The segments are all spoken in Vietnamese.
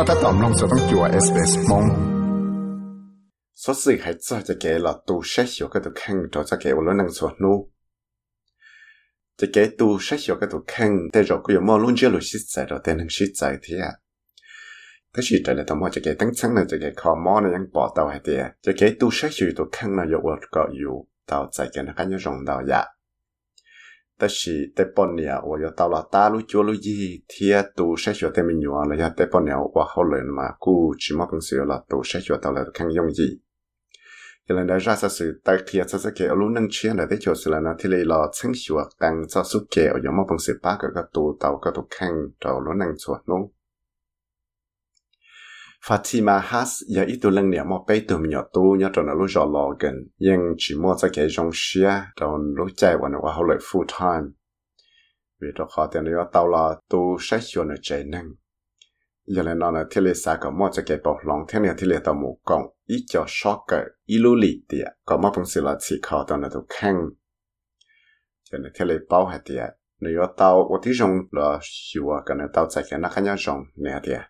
覺得當弄就當叫我 SBS 夢。所以係真係嘅啦，到寫小嗰度傾到真嘅，我都能做咯。只嘅到寫小嗰度傾，但係佢又冇論住路寫在度，但係寫在啲啊。但是在嚟到冇只嘅等親咧，只嘅靠冇咧樣搏到係啲啊，只嘅到寫小度傾啦，又我個要到在嘅那間要用到呀。ta chỉ tế bọn nhà và giờ tao là ta lúc chúa lúc gì thì tụ sẽ cho tế mình nhỏ là giờ tế bọn nhà và hậu lần mà cú chỉ mong cần sự là tụ sẽ cho tao là khăn dùng gì giờ lần đó ra sa sự ta kia sa sa kia lúc nâng chia là tế cho sự là nó thì lấy là chính sửa càng sa súc kia ở giờ mong cần sự ba cái cái tụ tao cái tụ khăn tao lúc nâng sửa luôn Fatima Has ya itu leng nia mo pe tu myo tu nya to na lu jo lo gen. Yang chi mo za ke jong xia, don lu chai wa na wa ho le full time. Vì đó khó tiền nó tao là tu sách cho nó chạy nâng giờ này nó là thiết lập sa có một cái bảo lòng thế này thiết lập tao muốn công ít cho sót cái ít lưu lì tiệt có một phần sự là chỉ khó tao là tu khang giờ này thiết lập bảo hạt tiệt nếu tao có tí rong là sửa cái này tao chạy cái nó khá nhau rong nè tiệt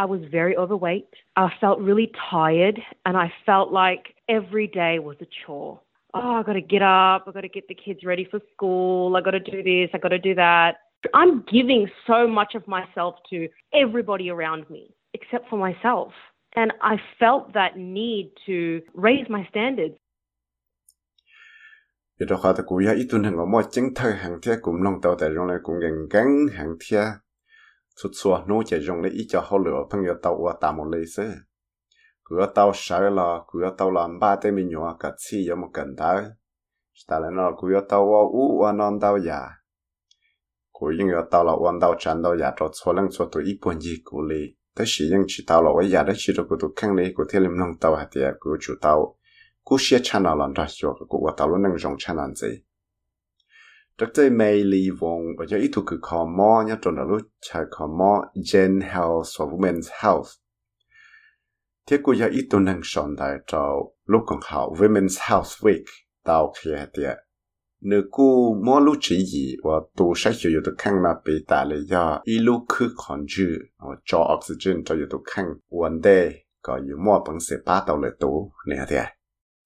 I was very overweight. I felt really tired and I felt like every day was a chore. Oh, I got to get up. I got to get the kids ready for school. I got to do this. I got to do that. I'm giving so much of myself to everybody around me except for myself. And I felt that need to raise my standards. Cú ya nô cho họ phong yo tàu qua một làm ba tên mình nhỏ chi yo một cần ta ta lại nó cứ tàu qua u qua non tàu già. Cứ những yo tàu là quan tàu chán tàu già cho xua lăng xua tụi ít buồn gì cứ lấy tới khi những chỉ tàu là chỉ được cứ tụi khang lấy cứ theo liêm nong tàu hạt tiệt chủ tàu. Cứ xia chán nào lần ra xua cứ luôn nâng rong chán làm gì Dr. May Lee Wong và cho ít thuộc cứ khó mò nhá trong đó lúc chạy khó mò Gen Health và Women's Health. Thế cô cho ít tuần năng sòn đại cho lúc còn hảo Women's Health Week tao khi hạt tiệt. Nếu cô mua lúc chỉ gì và tu sách cho yếu tố khăn là bị tạ lệ do ít lúc cứ còn dư và cho oxygen cho yếu tố khăn vấn đề có yếu mua bằng sẽ ba tàu lệ tố nè tiệt.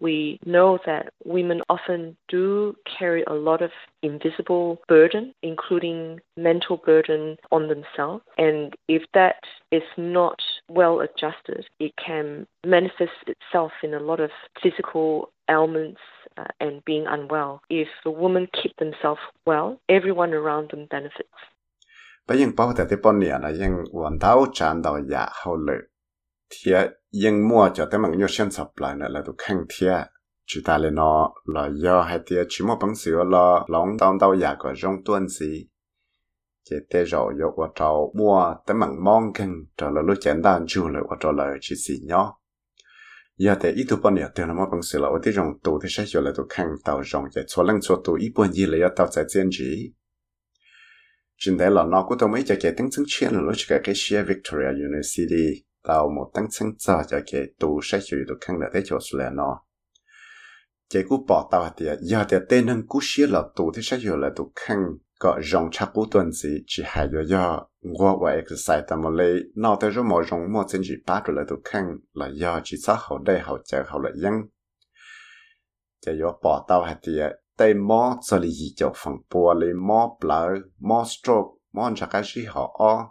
We know that women often do carry a lot of invisible burden, including mental burden on themselves. And if that is not well adjusted, it can manifest itself in a lot of physical ailments uh, and being unwell. If the women keep themselves well, everyone around them benefits. 不应包在这半年了，应晚到站到也好了。 thiệt yên mua cho tới mình nhiều xem sập lại nữa là tụ khăn thiệt chỉ ta lên nó là do hai tia chỉ một bằng sữa là lòng đau đau giả của trong tuần gì chỉ tê rồi yo qua trâu mua tới mảng mong kinh trở là lúc chén đàn chu lại qua trâu là chỉ xì nhỏ giờ thì ít tu bao nhiêu tiền là một bằng sữa là ở đây trong tu thì sẽ cho là tu khăn tàu rồng chỉ số lần số tu ít bao nhiêu là tàu giải chiến chỉ. Chính thế là nó cũng tôi mấy cho cái tính chứng chiến là lúc cái cái Victoria University tao một tăng sinh cho cho cái tu sẽ chịu được khăn là thế chỗ là nó cái cú bỏ tao thì giờ thì tên nâng cú xí là tu thì sẽ chịu là tù khăn có rong chắc cú tuần gì chỉ hay do do ngô và exercise tầm một lấy nó tới rồi mà rong mua chân chỉ bắt rồi là tù khăn là do chỉ sao hậu đây hậu chờ hậu là dân cái do bỏ tao thì tay mò cho lý gì cho phẳng, bùa lấy mò blur mò stroke mò chắc cái gì họ o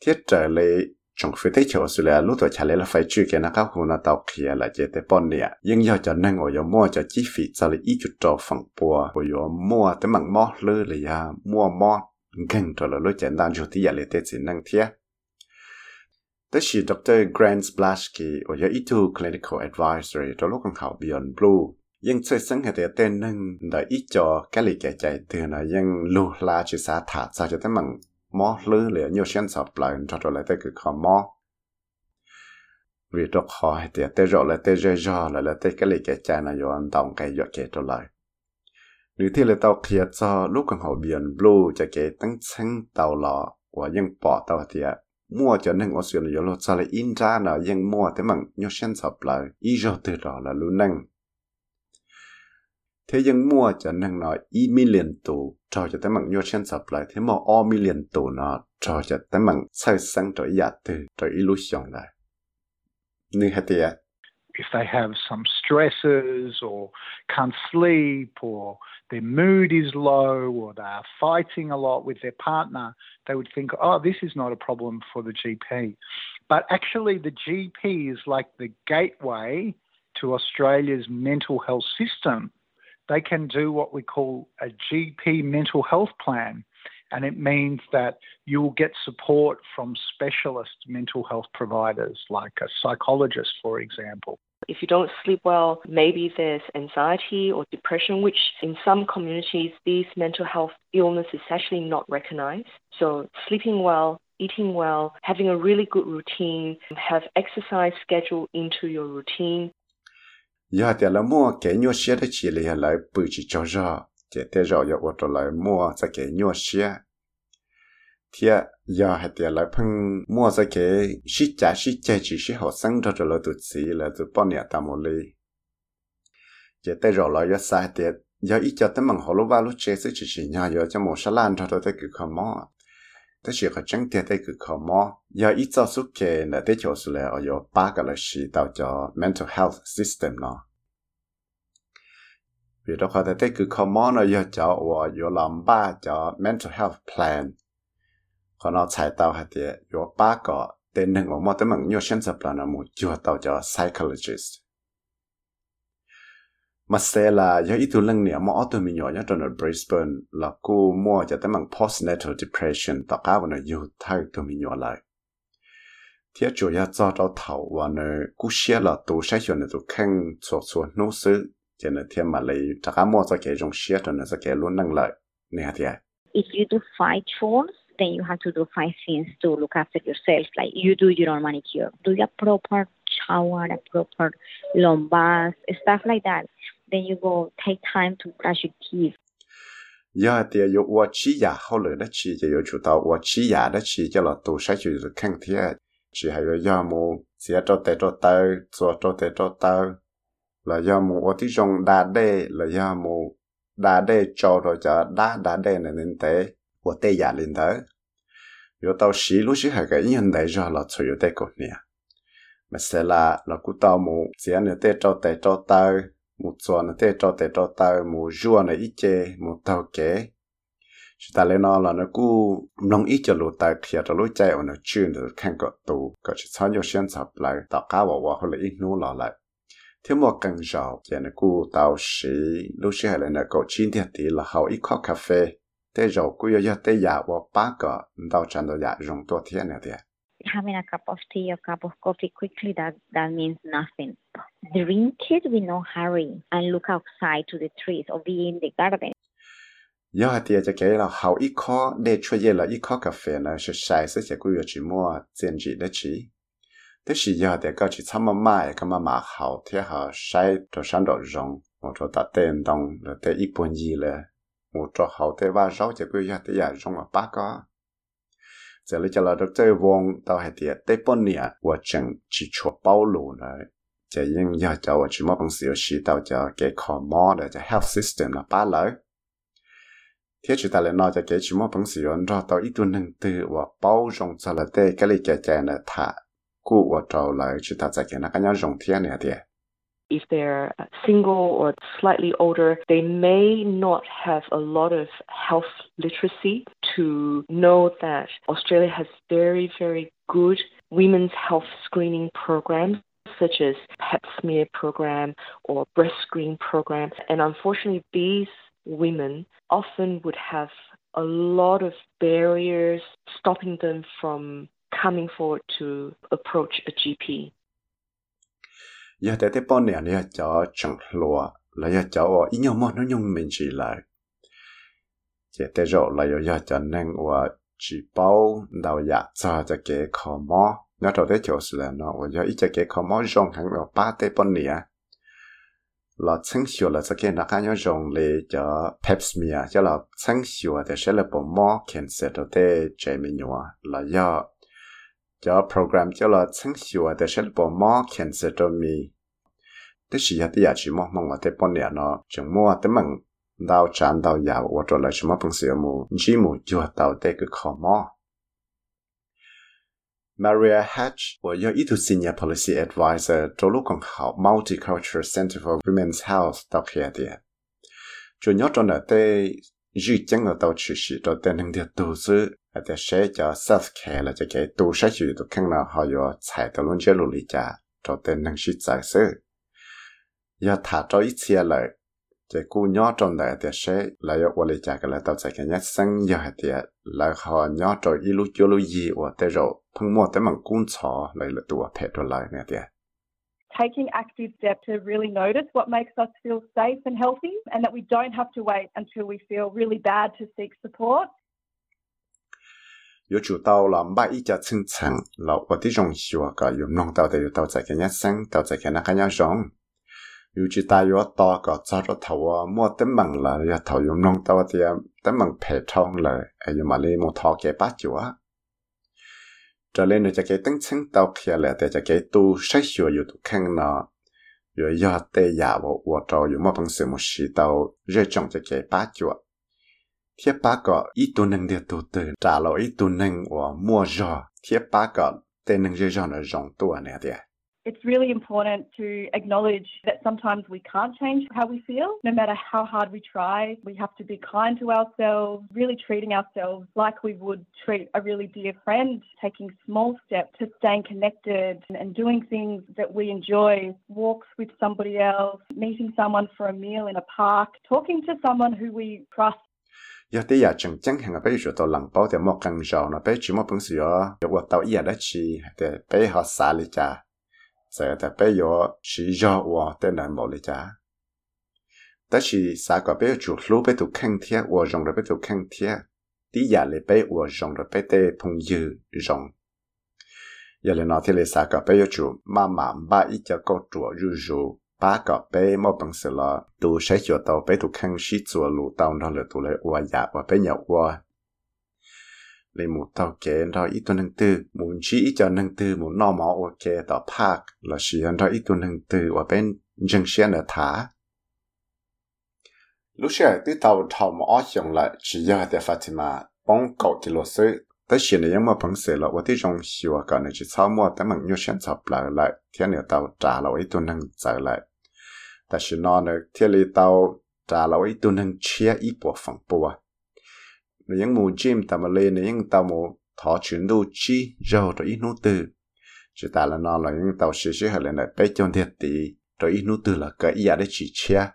thiết trở lệ chúng phải thấy chỗ sự là lúc tuổi trả lệ là phải chịu cái nó các hồ nó tàu kia là chế tế bọn nè nhưng do cho nên ở yếu mua cho chi phí cho lệ ít chút cho phẳng bùa ở yếu mua tới mảng mò lư là ya mua mò gần cho là lúc chẳng đang chủ tí giả lệ tế chỉ năng thiết tới chỉ Dr. Grant Blasky ở yếu ít tu clinical advisory cho lúc còn khảo Beyond Blue ยังช่วยสังเกตเต้นนึงดอยอีจอแกลิแก่ใจเตือนยังลูลาชิสาถาจะจะตั้งมัง mò lư liền nhiều sen sập lại cho rồi lại tới cái khó mò vì đó khó thì tới rồi lại tới rồi rồi lại lại tới cái lý cái chai này yon đồng cái giọt cái trở lại nếu thì là tàu kia cho lúc còn họ biển blue cho cái tăng chân tàu lọ và những bỏ tàu thì mua cho nên ở xuyên là lo cho lại in ra là những mua tới bằng nhiều sen sập lại ý rồi từ đó là luôn năng thế mua cho nên nói y tù cho cho tới chân sập lại thế mà tù nó cho cho tới sai sang y từ lại. If they have some stresses or can't sleep or their mood is low or they are fighting a lot with their partner, they would think, oh, this is not a problem for the GP. But actually, the GP is like the gateway to Australia's mental health system they can do what we call a GP mental health plan. And it means that you will get support from specialist mental health providers, like a psychologist, for example. If you don't sleep well, maybe there's anxiety or depression, which in some communities, these mental health illness is actually not recognized. So sleeping well, eating well, having a really good routine, have exercise schedule into your routine, giờ thì là mua cái nhua xe đó chỉ là lại bự chỉ cho ra chỉ thế rồi giờ tôi lại mua cái cái nhua xe thì giờ hay thì lại phân mua cái cái sĩ trả sĩ chạy chỉ sĩ học sinh cho cho là tụt sĩ là tụt bao nhiêu tao một ly chỉ thế rồi lại giờ sai thì giờ ít cho tới bằng họ lúc vào lúc chơi sẽ chỉ chỉ nhà giờ cho một số lan cho tôi tới cái không mò thế chỉ có chẳng thể tới cái không mò giờ ít cho số cái là tới chỗ số là ở giờ ba cái là sĩ tạo cho mental health system nó vì đó có thể tới cái không mò nó giờ cho và giờ làm ba cho mental health plan còn nó chạy tàu hạt địa giờ ba cái tên nâng ở một tấm bằng nhiều sinh tập là nó một chùa cho psychologist mà sẽ là do ít lần nữa mà ở tôi mình nhỏ nhất trong Brisbane là cô mua cho tới bằng postnatal depression tất cả bọn nó yêu thay tôi mình nhỏ lại. Thiết chủ yếu cho cho thầu và nó cú xe là tổ sai chuyện nó khăn cho cho nô sư cho nên thiên mà lấy tất cả mua cho cái trong xe cho nó sẽ cái luôn năng lợi nè thì If you do five chores, then you have to do five things to look after yourself. Like you do your own manicure, do a proper shower, a proper long bath, stuff like that then you will take time to brush your teeth. giờ thì yo wa chi ya ho le na chi yo chu ta wa chi ya na chi cho là tu sa chu khang thia chỉ hay là do mu xia cho tê cho tao cho cho tê cho tao là do mu ở tí trong đa đê, là do mu đa đê cho rồi cho đa đa đê này nên tế của tê giả lên tới yo tao xí lúc xí hay cái nhân đấy rồi là cho yo tê cột nè. Mà sẽ là là cú tao mu xia nữa tê cho tê cho tao một số nó thế cho thế cho tao, một rùa nó ít chê, một tàu kế chỉ ta lên nó là nó cứ nông ít cho lũ ta kia cho lũ chạy ở nó chuyên được khăn cọ tù. Có chỉ sao nhiều xuyên sập lại tạo cá vào vào hoặc là ít nô lọ lại. Thiếu một cần giàu thì nó cứ tao sĩ lũ sĩ hay là nó có chín thiệt thì là hậu ít khó cà phê. Thế rồi cú yo tê giả vào ba cái tao chẳng đào giả dùng tua thiên này thiệt having a cup of tea or cup of coffee quickly, that, that means nothing. Drink it with no hurry and look outside to the trees or be in the garden. giờ thì cho cái là hậu ít khó để cho ye là ít khó cà phê là sẽ sai sẽ sẽ quy chỉ mua tiền gì đấy chỉ thế thì giờ thì có chỉ tham mà mai cái mà mà hậu thế họ sai cho sáng độ rong một chỗ ta tên đồng là thế ít bốn gì là một chỗ hậu thế ba sáu chỉ quy giờ thì giờ rong mà ba có จะเลยจะเราดรวงตาเหตียเตปนเนี่ยว่าจังจิชัวเป้าหลูนะจะยิ่งอยากจะว่าชิมอบังเสียวชีตาจะเกคอมอเดจะ health system นะป้าเลยเที่ยชิตาเลยนอจะเกชิมอบังเสียวรอตาอีตัวหนึ่งตือว่าเป้าจงจะละเตก็เลยแกแจนะถ้ากู้ว่าเราเลยชิตาจะเกนะกันยังจงเที่ยเนี่ยเดีย if they're uh, single or slightly older, they may not have a lot of health literacy to know that Australia has very, very good women's health screening programs such as pap smear program or breast screen program. And unfortunately, these women often would have a lot of barriers stopping them from coming forward to approach a GP. Giờ thế thế bọn này này cho chẳng lúa là giờ cho ý nhau mà nó nhung mình chỉ lại giờ thế rồi là giờ cho nên và chỉ bao đầu giờ dạ cho cho cái khó mò. Nó đầu thế chỗ là nó và giờ ít cho cái khó mò rong hàng vào ba thế bọn này là chân sửa là cho cái nó cái nhau rong lệ cho pep smear cho là chân sửa thì sẽ là bộ mò cancer đầu thế chế mình nhau là giờ cho program cho là sáng sủa à, để sẽ bỏ mò cancer cho mi. Thế sĩ hạt địa chỉ mong mong ở thế bọn nhà nó. Chẳng mua thế mong đào chán đào giàu và trở lại chúng mong sửa mù. Chỉ mù chưa đào thế cứ khó mò Maria Hatch 我要一头 Senior Policy Advisor 做路更好 Multicultural Center for Women's Health 到 K 点，就要做那对 dư chẳng ở tàu chỉ sĩ đầu tiên hàng điều tu sư ở đây sẽ cho sát khe là cho cái tu sát chỉ tu khăn nào họ yo chạy tàu luôn chơi lù lì cha đầu tiên hàng sĩ giải sư giờ thả cho ít xe lại chỉ cú nhỏ trong đời thì sẽ là yo quan lý cha cái là tàu chạy cái nhất sang giờ thì là họ nhỏ rồi ít lúc chơi lúc gì ở đây rồi thằng mua tới bằng cún chó lại là tu ở phe rồi lại nè thì taking active steps to really notice what makes us feel safe and healthy and that we don't have to wait until we feel really bad to seek support. 有做到啦，买一家清晨，老我的容许我个有弄到的有到在个人生，到在个那个人容。有只大约到个早着头啊，莫得忙了，要头有弄到的，得忙陪同了，哎呦嘛哩莫讨给八九啊。trở lên nữa cho cái tính sinh tàu kia là để cho cái tu sách sửa yếu tu khăn nó yếu yếu tế giả bộ vô trò yếu mà bằng sự một sĩ tao rơi trong cho cái bá chuột thiết bá có ít tu nâng địa tu từ, trả lỗi ít tu nâng của mua rò. Thiết bá có tên nâng rơi rò nó tu tua nè tiệt It's really important to acknowledge that sometimes we can't change how we feel. No matter how hard we try, we have to be kind to ourselves, really treating ourselves like we would treat a really dear friend, taking small steps to staying connected and doing things that we enjoy, walks with somebody else, meeting someone for a meal in a park, talking to someone who we trust 有啲人正正行啊，比如到冷包的莫更少呢，比如莫本事哦，有我到一的去的，比好啥哩家。sẽ ta bây giờ chỉ cho wo tên đàn mồ lì cha ta chỉ xã có bé chuột lú, bé tụ khăng thia wo rong rồi bé tụ khăng thia tí giả lì bé wo rong rồi bé tê thùng dư rong giờ lì nói thì lấy xã có bé yo chuột mà mà ba ít cho cô chuột rú rú ba có bé mò bằng sờ lọ tụ sẽ chuột tàu bé tụ khăng xí chuột lù tàu, nó lì tụ lì wo giả và bây giờ wo เลยหมูเต่าเกนเราอีตัวหนึ่งตื้อหมูชี้อีจอหนึ่งตื้อหมูนอหมอโอเคต่อภาคเราเชียนเราอีตัวหนึ่งตื้อว่าเป็นจังเชียนเดถาลูกเชื่อที่เต่าทอมอ้อชงละชี้ยาเดฟาติมาป้องเก่าจิโลซึแต่เชียนยังมาพังเสละว่าที่จงชิวกันในจิตเศร้ามัวแต่มันยุ่งเชียนสับล่าละเทียนเหนือเต่าจ่าเราอีตัวหนึ่งจ่าละแต่ชินอนเนเทียนลีเต่าจ่าเราอีตัวหนึ่งเชียอีปวฝังปัว nếu những mù chim tầm mà lên nếu những tàu mù thọ chuyển đô chi rồi rồi ít nút từ chỉ ta là nó là những tàu sử hay là lại bé trong thiệt thì rồi ít nút từ là cái ý để chỉ chia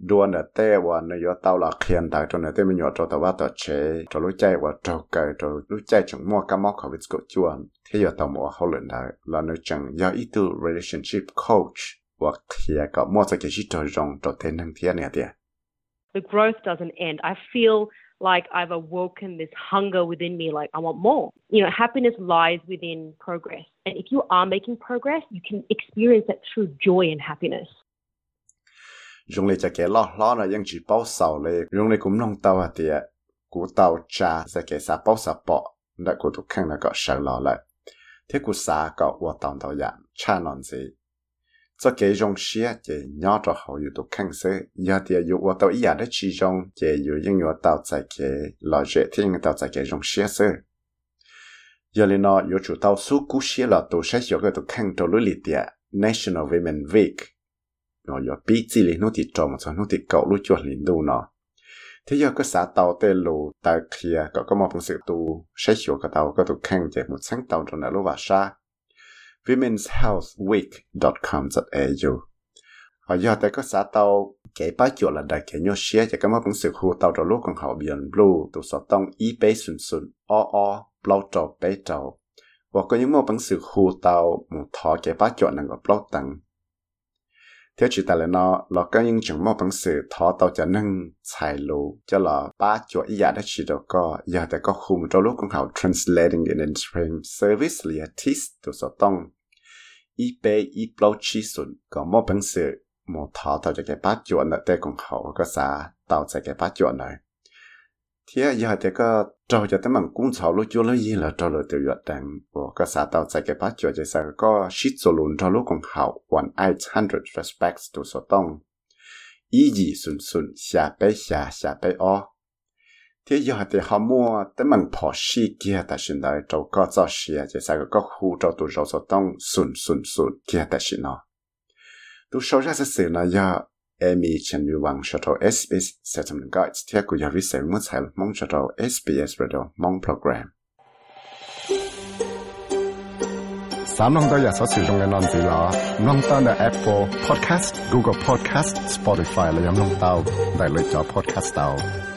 đua nè tê và nè yo tàu là khiên tại cho nè tê mình nhỏ cho tàu bắt tàu chế. Cho lối chạy và cho cái cho lối chạy chẳng mua cái móc học của chuan thế yo tàu mua hậu lần đại là nó chẳng do ít từ relationship coach và khi có mua cho cái gì cho rong cho thế năng thiên nè tiệt the growth doesn't end. I feel like I've awoken this hunger within me, like I want more. You know, happiness lies within progress. And if you are making progress, you can experience that through joy and happiness. Le lo lo na chi sao le le tia cha sa ke sa sa tu na lo. Thế sa cha cho giờ thì tàu ý những tàu tại cái tàu tại cái giờ nó tàu là cái địa National Women Week. Nó nó thì thì cậu nó. Giờ có xã tàu tê lù tại kia có có một sự tu sẽ hiểu cái tàu có tu khang chạy một sáng tàu trong đó lúc vào sa womenshealthweek.com.au ở do tại có xã tàu kể bá chỗ là đại kể nhau xe cho cái một phần sự khu tàu trong lúc còn hậu biển blue, tụ sở tông, y bế xuân xuân o o blau trò bế trầu. Và có những một phần sự khu tàu, một thọ kể bá chỗ năng ở blau tăng theo chỉ tại là nó nó có những trường mẫu bằng sự thọ tàu cho nâng, xài lũ cho là ba chỗ ý giả đã chỉ được có, giờ tại có khung trong lúc cũng học translating in and service là test từ sổ tông ý bê ý bao chi xuân có mẫu bằng sự một thọ tàu cho cái ba chỗ nữa để cũng học có xa tàu cho cái ba chỗ này thế giờ thì có trâu cho tới bằng cũng cháu lúc chúa lấy gì là trâu lời tiểu yuật đằng của các xã tàu tại cái bát chúa chỉ sao có shit số luôn trâu lúc còn hậu one eight hundred respects to số tông. Ý gì xuân xuân xả bé xả xả bé o. Thế giờ thì họ mua tới bằng bỏ xí kia ta xin đời, trâu có cho xí à, chỉ sao có khu trâu tụ rau số tông, xuân xuân xuân kia ta xin nó. Tu sau ra sẽ xử là giờ Amy Chen Yu Wang cho tàu SBS Settlement Guides theo của giáo viên sẽ mất hại mong cho tàu SBS Radio mong program. 三弄到日所使用嘅案子啦，弄到嘅 Apple Podcast、Google Podcast、Spotify 嚟饮弄到，嚟嚟咗 Podcast 到。